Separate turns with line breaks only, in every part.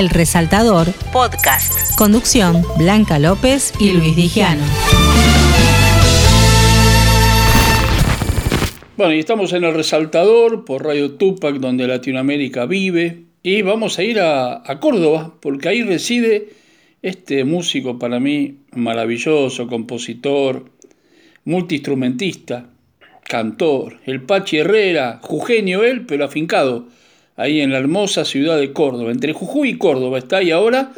El Resaltador Podcast. Conducción Blanca López y Luis Digiano.
Bueno, y estamos en El Resaltador por Radio Tupac, donde Latinoamérica vive. Y vamos a ir a, a Córdoba, porque ahí reside este músico para mí maravilloso, compositor, multiinstrumentista, cantor, el Pachi Herrera, jujeño él, pero afincado ahí en la hermosa ciudad de Córdoba. Entre Jujuy y Córdoba está y ahora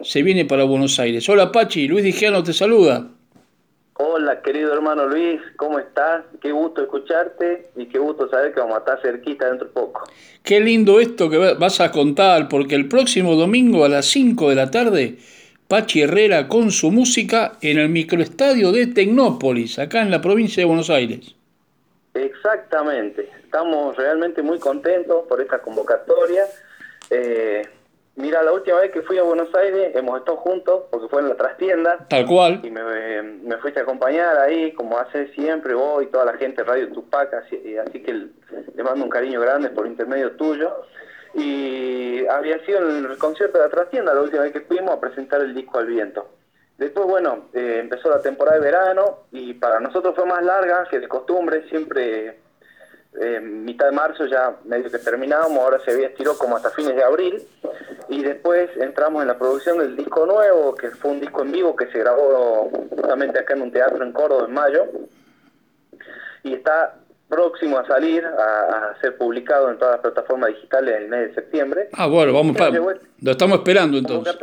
se viene para Buenos Aires. Hola Pachi, Luis Digiano te saluda.
Hola querido hermano Luis, ¿cómo estás? Qué gusto escucharte y qué gusto saber que vamos a estar cerquita dentro de poco.
Qué lindo esto que vas a contar, porque el próximo domingo a las 5 de la tarde, Pachi Herrera con su música en el microestadio de Tecnópolis, acá en la provincia de Buenos Aires.
Exactamente, estamos realmente muy contentos por esta convocatoria. Eh, mira, la última vez que fui a Buenos Aires hemos estado juntos porque fue en la trastienda.
Tal cual.
Y me, me fuiste a acompañar ahí, como hace siempre vos y toda la gente de Radio Tupac, así, así que le mando un cariño grande por intermedio tuyo. Y había sido en el concierto de la trastienda la última vez que fuimos a presentar el disco al viento. Después, bueno, eh, empezó la temporada de verano y para nosotros fue más larga que de costumbre, siempre eh, mitad de marzo ya medio que terminábamos, ahora se había estiró como hasta fines de abril y después entramos en la producción del disco nuevo, que fue un disco en vivo que se grabó justamente acá en un teatro en Córdoba en mayo y está próximo a salir, a, a ser publicado en todas las plataformas digitales en el mes de septiembre.
Ah, bueno, vamos para... Lo estamos esperando entonces.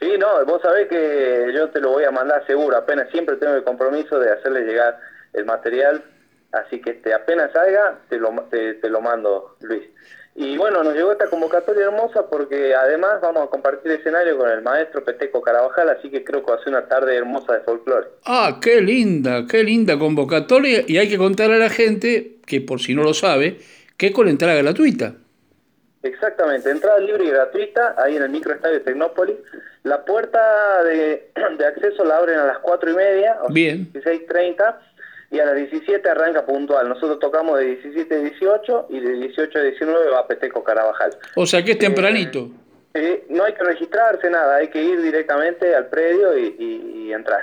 Sí, no, vos sabés que yo te lo voy a mandar seguro, apenas siempre tengo el compromiso de hacerle llegar el material, así que este, apenas salga, te lo, te, te lo mando, Luis. Y bueno, nos llegó esta convocatoria hermosa porque además vamos a compartir escenario con el maestro Peteco Carabajal, así que creo que va a ser una tarde hermosa de folclore.
Ah, qué linda, qué linda convocatoria. Y hay que contarle a la gente, que por si no lo sabe, que es con entrada gratuita.
Exactamente, entrada libre y gratuita ahí en el microestadio Tecnópolis. La puerta de, de, acceso la abren a las cuatro y media, o
Bien.
16.30, y a las 17 arranca puntual. Nosotros tocamos de 17 a 18 y de 18 a 19 va Peteco Carabajal.
O sea que es tempranito.
Eh, eh, no hay que registrarse nada, hay que ir directamente al predio y, y, y entrar.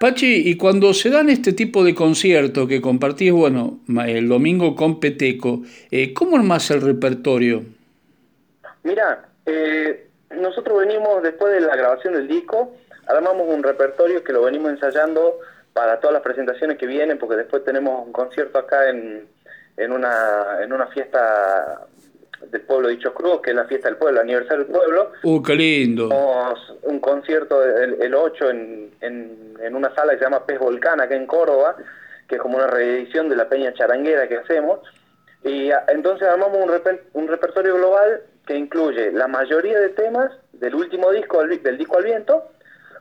Pachi, y cuando se dan este tipo de conciertos que compartís, bueno, el domingo con Peteco, eh, ¿cómo armás el repertorio?
Mira, eh, nosotros venimos después de la grabación del disco, armamos un repertorio que lo venimos ensayando para todas las presentaciones que vienen, porque después tenemos un concierto acá en, en, una, en una fiesta del pueblo de Dichos Cruz, que es la fiesta del pueblo, el aniversario del pueblo.
¡Uh, qué lindo!
Un concierto el, el 8 en, en, en, una sala que se llama Pez Volcán, acá en Córdoba, que es como una reedición de la Peña Charanguera que hacemos. Y a, entonces armamos un, reper, un repertorio global que incluye la mayoría de temas del último disco, del disco al viento,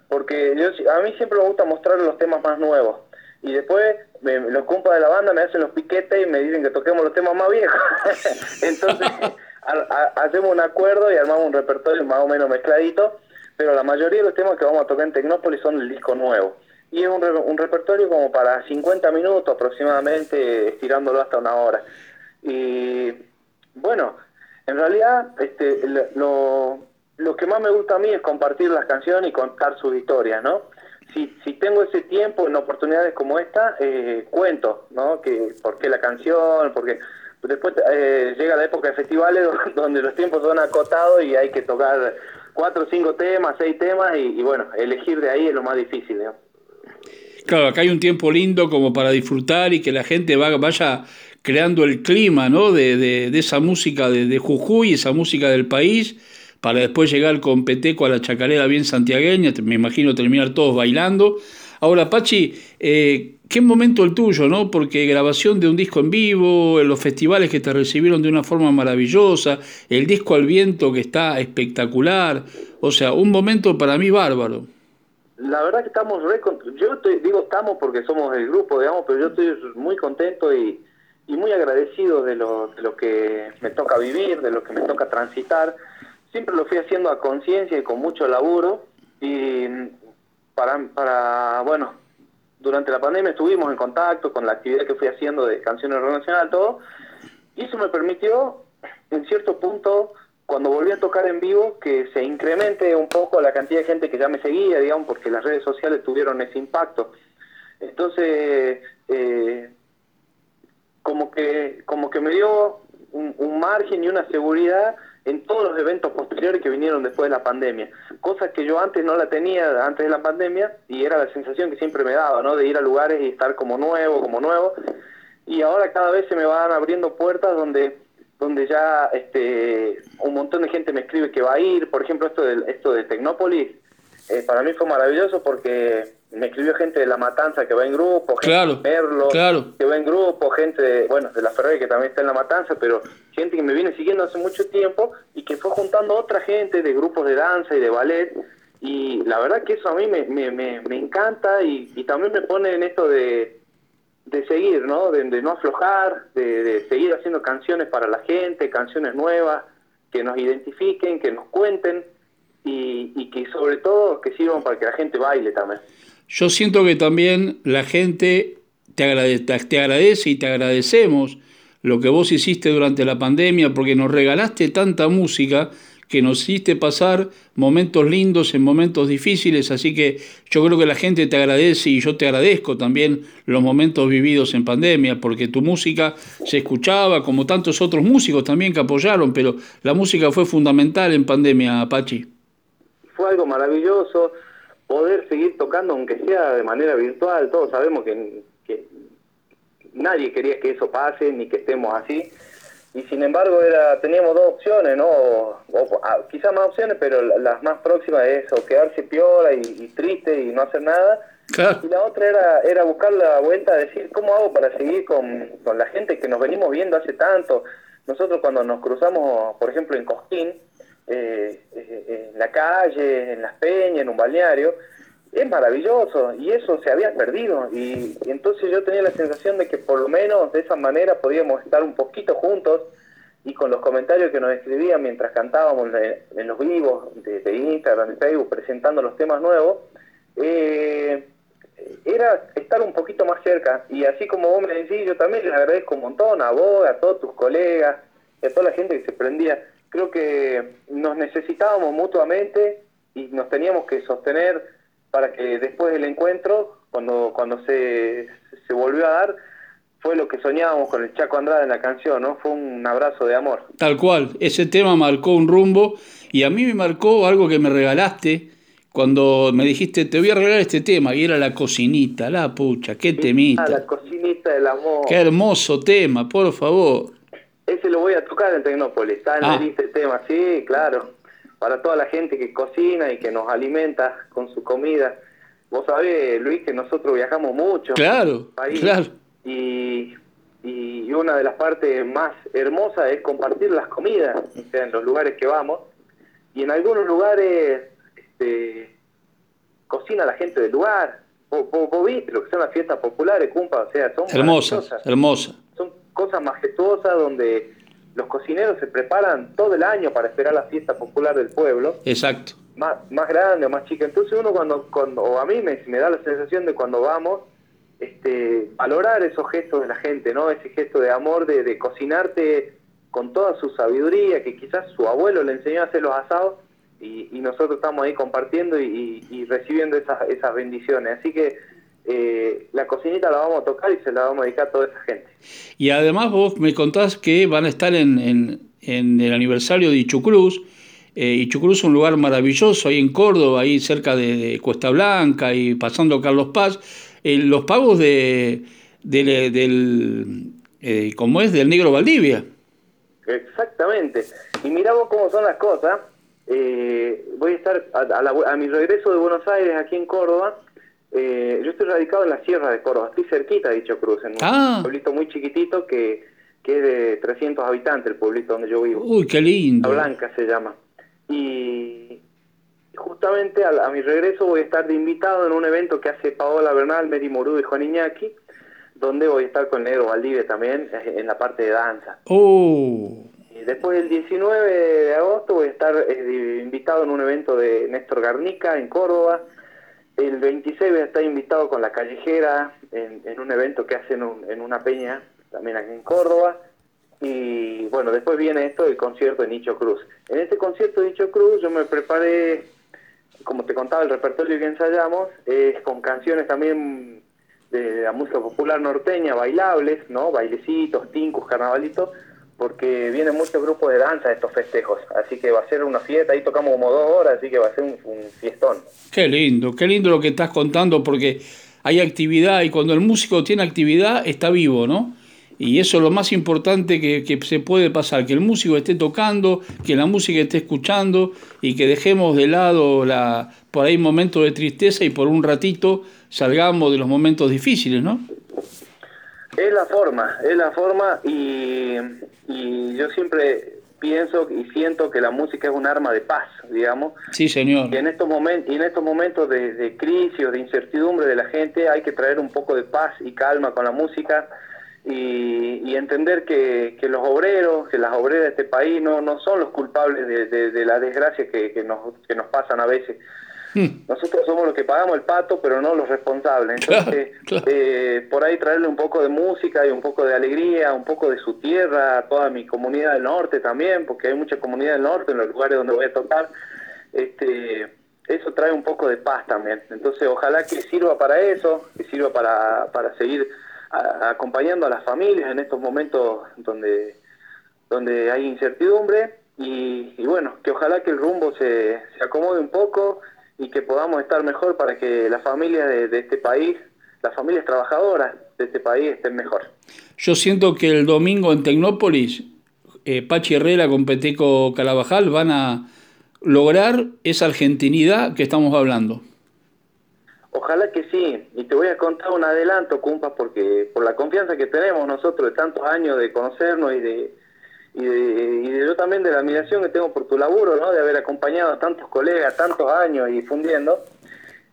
porque yo, a mí siempre me gusta mostrar los temas más nuevos. Y después me, los compas de la banda me hacen los piquetes y me dicen que toquemos los temas más viejos. Entonces a, a, hacemos un acuerdo y armamos un repertorio más o menos mezcladito, pero la mayoría de los temas que vamos a tocar en Tecnópolis son del disco nuevo. Y es un, un repertorio como para 50 minutos aproximadamente, estirándolo hasta una hora. Y bueno, en realidad este, lo, lo que más me gusta a mí es compartir las canciones y contar sus historias, ¿no? Si, si tengo ese tiempo en oportunidades como esta, eh, cuento, ¿no? Que, ¿Por qué la canción? Porque después eh, llega la época de festivales donde los tiempos son acotados y hay que tocar cuatro, cinco temas, seis temas y, bueno, elegir de ahí es lo más difícil.
Claro, acá hay un tiempo lindo como para disfrutar y que la gente vaya, vaya creando el clima, ¿no? De, de, esa música de, de Jujuy, esa música del país para después llegar con Peteco a la chacarera bien santiagueña, me imagino terminar todos bailando. Ahora, Pachi, eh, qué momento el tuyo, ¿no? Porque grabación de un disco en vivo, los festivales que te recibieron de una forma maravillosa, el disco al viento que está espectacular, o sea, un momento para mí bárbaro.
La verdad que estamos re yo digo estamos porque somos el grupo, digamos, pero yo estoy muy contento y, muy agradecido de lo, de lo que me toca vivir, de lo que me toca transitar siempre lo fui haciendo a conciencia y con mucho laburo y para, bueno, durante la pandemia estuvimos en contacto con la actividad que fui haciendo de canciones relacionadas, todo, y eso me permitió, en cierto punto, cuando volví a tocar en vivo, que se incremente un poco la cantidad de gente que ya me seguía, digamos, porque las redes sociales tuvieron ese impacto. Entonces, eh, como que como que me dio un, margen y una seguridad en todos los eventos posteriores que vinieron después de la pandemia, cosas que yo antes no la tenía antes de la pandemia y era la sensación que siempre me daba, ¿no? De ir a lugares y estar como nuevo, como nuevo, y ahora cada vez se me van abriendo puertas donde donde ya este un montón de gente me escribe que va a ir, por ejemplo esto de esto de Tecnópolis, eh, para mí fue maravilloso porque me escribió gente de La Matanza que va en grupo,
gente de Merlo
que va en grupo, gente de, bueno, de La Ferrari que también está en La Matanza, pero gente que me viene siguiendo hace mucho tiempo y que fue juntando otra gente de grupos de danza y de ballet y la verdad que eso a mí me, me, me, encanta y, también me pone en esto de, de seguir, ¿no? De, no aflojar, de, de seguir haciendo canciones para la gente, canciones nuevas, que nos identifiquen, que nos cuenten y, y que sobre todo que sirvan para que la gente baile también.
Yo siento que también la gente te agradece, te agradece y te agradecemos lo que vos hiciste durante la pandemia porque nos regalaste tanta música que nos hiciste pasar momentos lindos en momentos difíciles, así que yo creo que la gente te agradece y yo te agradezco también los momentos vividos en pandemia, porque tu música se escuchaba como tantos otros músicos también que apoyaron, pero la música fue fundamental en pandemia, Apache.
Fue algo maravilloso, poder seguir tocando aunque sea de manera virtual, todos sabemos que, nadie quería que eso pase ni que estemos así y sin embargo era teníamos dos opciones, ¿no? O, ah, quizás más opciones, pero las más próximas es o quedarse piola y, triste y no hacer nada. Y la otra era, era buscar la vuelta decir, ¿cómo hago para seguir con, con la gente que nos venimos viendo hace tanto? Nosotros cuando nos cruzamos, por ejemplo, en Cosquín, eh, eh, en la calle, en las peñas, en un balneario, es maravilloso y eso se había perdido y, entonces yo tenía la sensación de que por lo menos de esa manera podíamos estar un poquito juntos y con los comentarios que nos escribían mientras cantábamos en, los vivos de, Instagram, de Facebook, presentando los temas nuevos, eh, era estar un poquito más cerca. Y así como vos me decís, yo también les agradezco un montón a vos, a todos tus colegas, a toda la gente que se prendía creo que nos necesitábamos mutuamente y nos teníamos que sostener para que después del encuentro, cuando, cuando se, se volvió a dar, fue lo que soñábamos con el Chaco Andrade en la canción, ¿no? Fue un abrazo de amor.
Tal cual, ese tema marcó un rumbo y a mí me marcó algo que me regalaste cuando me dijiste, te voy a regalar este tema, y era la cocinita, la pucha, qué temita.
la cocinita del amor.
Qué hermoso tema, por favor.
Ese lo voy a tocar en Tecnópolis, está en ah. tema, sí, claro. Para toda la gente que cocina y que nos alimenta con su comida. Vos sabés, Luis, que nosotros viajamos mucho.
Claro, claro.
Y, y una de las partes más hermosas es compartir las comidas, en los lugares que vamos. Y en algunos lugares este, cocina la gente del lugar. Vos, viste lo que son las fiestas populares, cumpa, o sea, son
hermosas, hermosas
cosas majestuosas donde los cocineros se preparan todo el año para esperar la fiesta popular del pueblo.
Exacto.
Más, más grande o más chica. Entonces uno cuando, cuando o a mí me, me da la sensación de cuando vamos, este, valorar esos gestos de la gente, ¿no? Ese gesto de amor, de, de cocinarte con toda su sabiduría, que quizás su abuelo le enseñó a hacer los asados y, y nosotros estamos ahí compartiendo y, y, y recibiendo esas, esas bendiciones. Así que eh, la cocinita la vamos a tocar y se la vamos a dedicar a toda esa gente.
Y además vos me contás que van a estar en, en, el aniversario de Ichucruz. Eh, Ichucruz es un lugar maravilloso ahí en Córdoba, ahí cerca de, Cuesta Blanca y pasando Carlos Paz. Eh, los pagos de, del, eh, ¿cómo es? Del Negro Valdivia.
Exactamente. Y miramos cómo son las cosas. voy a estar a, a mi regreso de Buenos Aires aquí en Córdoba eh, yo estoy radicado en la Sierra de Córdoba, estoy cerquita de dicho cruz, en un ah. pueblito muy chiquitito que, que es de 300 habitantes, el pueblito donde yo vivo.
Uy, qué lindo.
La Blanca se llama. Y justamente a, mi regreso voy a estar de invitado en un evento que hace Paola Bernal, Mary Morudo y Juan Iñaki, donde voy a estar con Negro Valdivia también, eh, en la parte de danza.
Oh.
Y después el 19 de agosto voy a estar eh, invitado en un evento de Néstor Garnica en Córdoba, el 26 está invitado con la callejera en, un evento que hacen en una peña, también aquí en Córdoba. Y bueno, después viene esto del concierto de Nicho Cruz. En este concierto de Nicho Cruz yo me preparé, como te contaba, el repertorio que ensayamos es con canciones también de la música popular norteña, bailables, ¿no? Bailecitos, tincus, carnavalitos, porque vienen muchos grupos de danza a estos festejos. Así que va a ser una fiesta, ahí tocamos como dos horas, así que va a ser un, un fiestón.
Qué lindo, qué lindo lo que estás contando, porque hay actividad y cuando el músico tiene actividad está vivo, ¿no? Y eso es lo más importante que, se puede pasar, que el músico esté tocando, que la música esté escuchando y que dejemos de lado la, por ahí momentos de tristeza y por un ratito salgamos de los momentos difíciles, ¿no?
Es la forma, es la forma y, y yo siempre pienso y siento que la música es un arma de paz, digamos.
Sí, señor.
Y en estos momentos, y en estos momentos de, de crisis o de incertidumbre de la gente hay que traer un poco de paz y calma con la música y, entender que, los obreros, que las obreras de este país no, no son los culpables de, de, la desgracia que, que, nos, que nos pasan a veces. Hmm. Nosotros somos los que pagamos el pato, pero no los responsables. Entonces, Eh, por ahí traerle un poco de música y un poco de alegría, un poco de su tierra, a toda mi comunidad del norte también, porque hay mucha comunidad del norte en los lugares donde voy a tocar. Este, eso trae un poco de paz también. Entonces, ojalá que sirva para eso, que sirva para, para seguir acompañando a las familias en estos momentos donde, donde hay incertidumbre y, bueno, que ojalá que el rumbo se, se, acomode un poco y que podamos estar mejor para que las familias de, este país, las familias trabajadoras de este país estén mejor.
Yo siento que el domingo en Tecnópolis, eh, Pachi Herrera con Peteco Calabajal van a lograr esa argentinidad que estamos hablando.
Ojalá que sí, y te voy a contar un adelanto, Cumpa, porque por la confianza que tenemos nosotros de tantos años de conocernos y de, y de, yo también de la admiración que tengo por tu laburo, ¿no? de haber acompañado a tantos colegas, tantos años y difundiendo,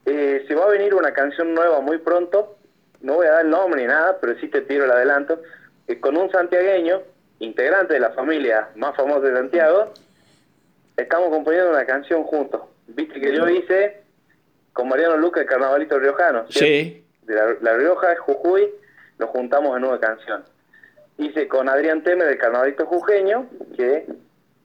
eh, se va a venir una canción nueva muy pronto, no voy a dar el nombre ni nada, pero sí te tiro el adelanto, eh, con un santiagueño, integrante de la familia más famosa de Santiago, estamos componiendo una canción juntos. Viste que yo hice con Mariano Luca, el carnavalito riojano.
Sí.
De la, Rioja, Jujuy, nos juntamos en una canción. Hice con Adrián Temer, del carnavalito jujeño, que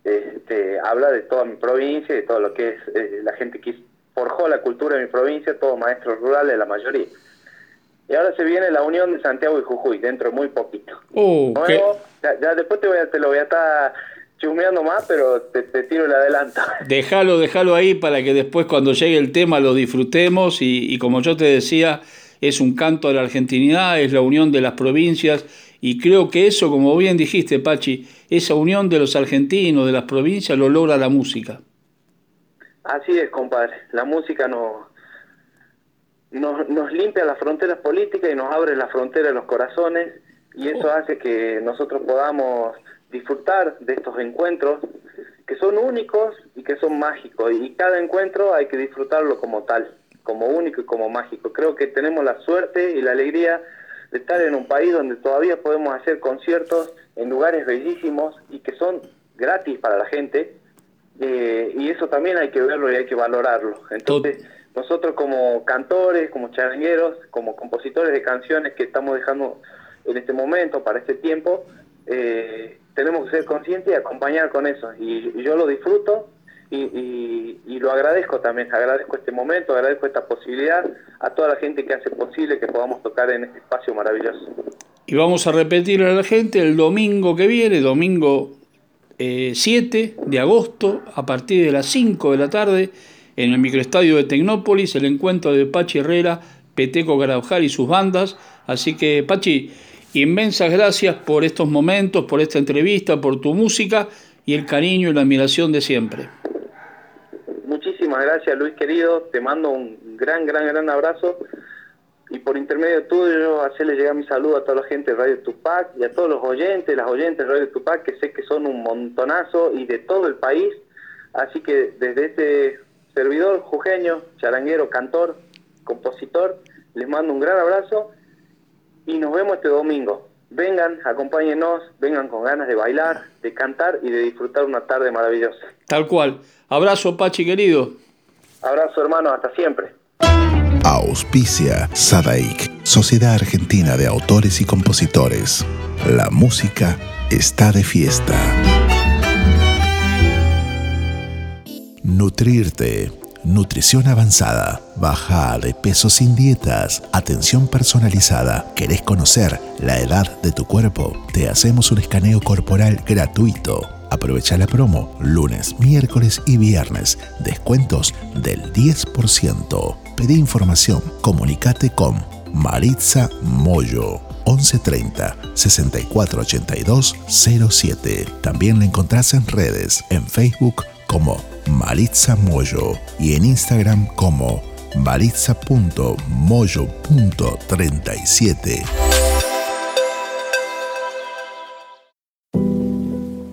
este, habla de toda mi provincia, de todo lo que es eh, la gente que forjó la cultura de mi provincia, todos maestros rurales, la mayoría. Y ahora se viene la unión de Santiago y Jujuy, dentro de muy poquito.
Oh,
ya, después te, voy a, te lo voy a estar chumeando más, pero te, tiro el adelanto.
Déjalo, déjalo ahí para que después cuando llegue el tema lo disfrutemos y, como yo te decía, es un canto a la argentinidad, es la unión de las provincias y creo que eso, como bien dijiste, Pachi, esa unión de los argentinos, de las provincias, lo logra la música.
Así es, compadre. La música nos, nos, nos limpia las fronteras políticas y nos abre las fronteras de los corazones y eso oh. hace que nosotros podamos disfrutar de estos encuentros que son únicos y que son mágicos y cada encuentro hay que disfrutarlo como tal, como único y como mágico. Creo que tenemos la suerte y la alegría de estar en un país donde todavía podemos hacer conciertos en lugares bellísimos y que son gratis para la gente eh, y eso también hay que verlo y hay que valorarlo. Entonces, nosotros como cantores, como charangueros, como compositores de canciones que estamos dejando en este momento, para este tiempo, eh, tenemos que ser conscientes y acompañar con eso. Y, yo lo disfruto y, lo agradezco también, agradezco este momento, agradezco esta posibilidad a toda la gente que hace posible que podamos tocar en este espacio maravilloso.
Y vamos a repetirle a la gente el domingo que viene, domingo 7 eh, de agosto, a partir de las 5 de la tarde, en el microestadio de Tecnópolis, el encuentro de Pachi Herrera, Peteco Garabjal y sus bandas. Así que, Pachi, Inmensas gracias por estos momentos, por esta entrevista, por tu música y el cariño y la admiración de siempre.
Muchísimas gracias Luis querido, te mando un gran, gran, gran abrazo. Y por intermedio tuyo hacerle llegar mi saludo a toda la gente de Radio Tupac y a todos los oyentes, las oyentes de Radio Tupac que sé que son un montonazo y de todo el país, así que desde este servidor jujeño, charanguero, cantor, compositor, les mando un gran abrazo y nos vemos este domingo. Vengan, acompáñenos, vengan con ganas de bailar, de cantar y de disfrutar una tarde maravillosa.
Tal cual. Abrazo, Pachi querido.
Abrazo, hermano, hasta siempre.
Auspicia Sadaik, Sociedad Argentina de Autores y Compositores. La música está de fiesta. Nutrirte. Nutrición avanzada, baja de peso sin dietas, atención personalizada. ¿Querés conocer la edad de tu cuerpo? Te hacemos un escaneo corporal gratuito. Aprovecha la promo lunes, miércoles y viernes. Descuentos del 10%. Pedí información. Comunicate con Maritza Moyo 1130 6482 07. También la encontrás en redes, en Facebook como Maritza Moyo y en Instagram como maritza.moyo.37.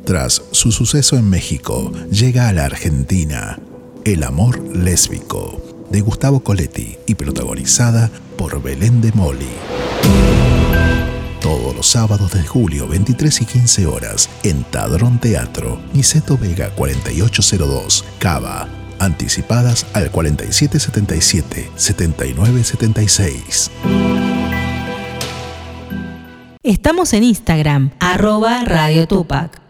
Tras su suceso en México, llega a la Argentina El amor lésbico de Gustavo Coletti y protagonizada por Belén de Moli. Todos los sábados de julio, 23 y 15 horas, en Tadrón Teatro, Niceto Vega 4802, Cava. Anticipadas al 4777-7976.
Estamos en Instagram, arroba Radio Tupac.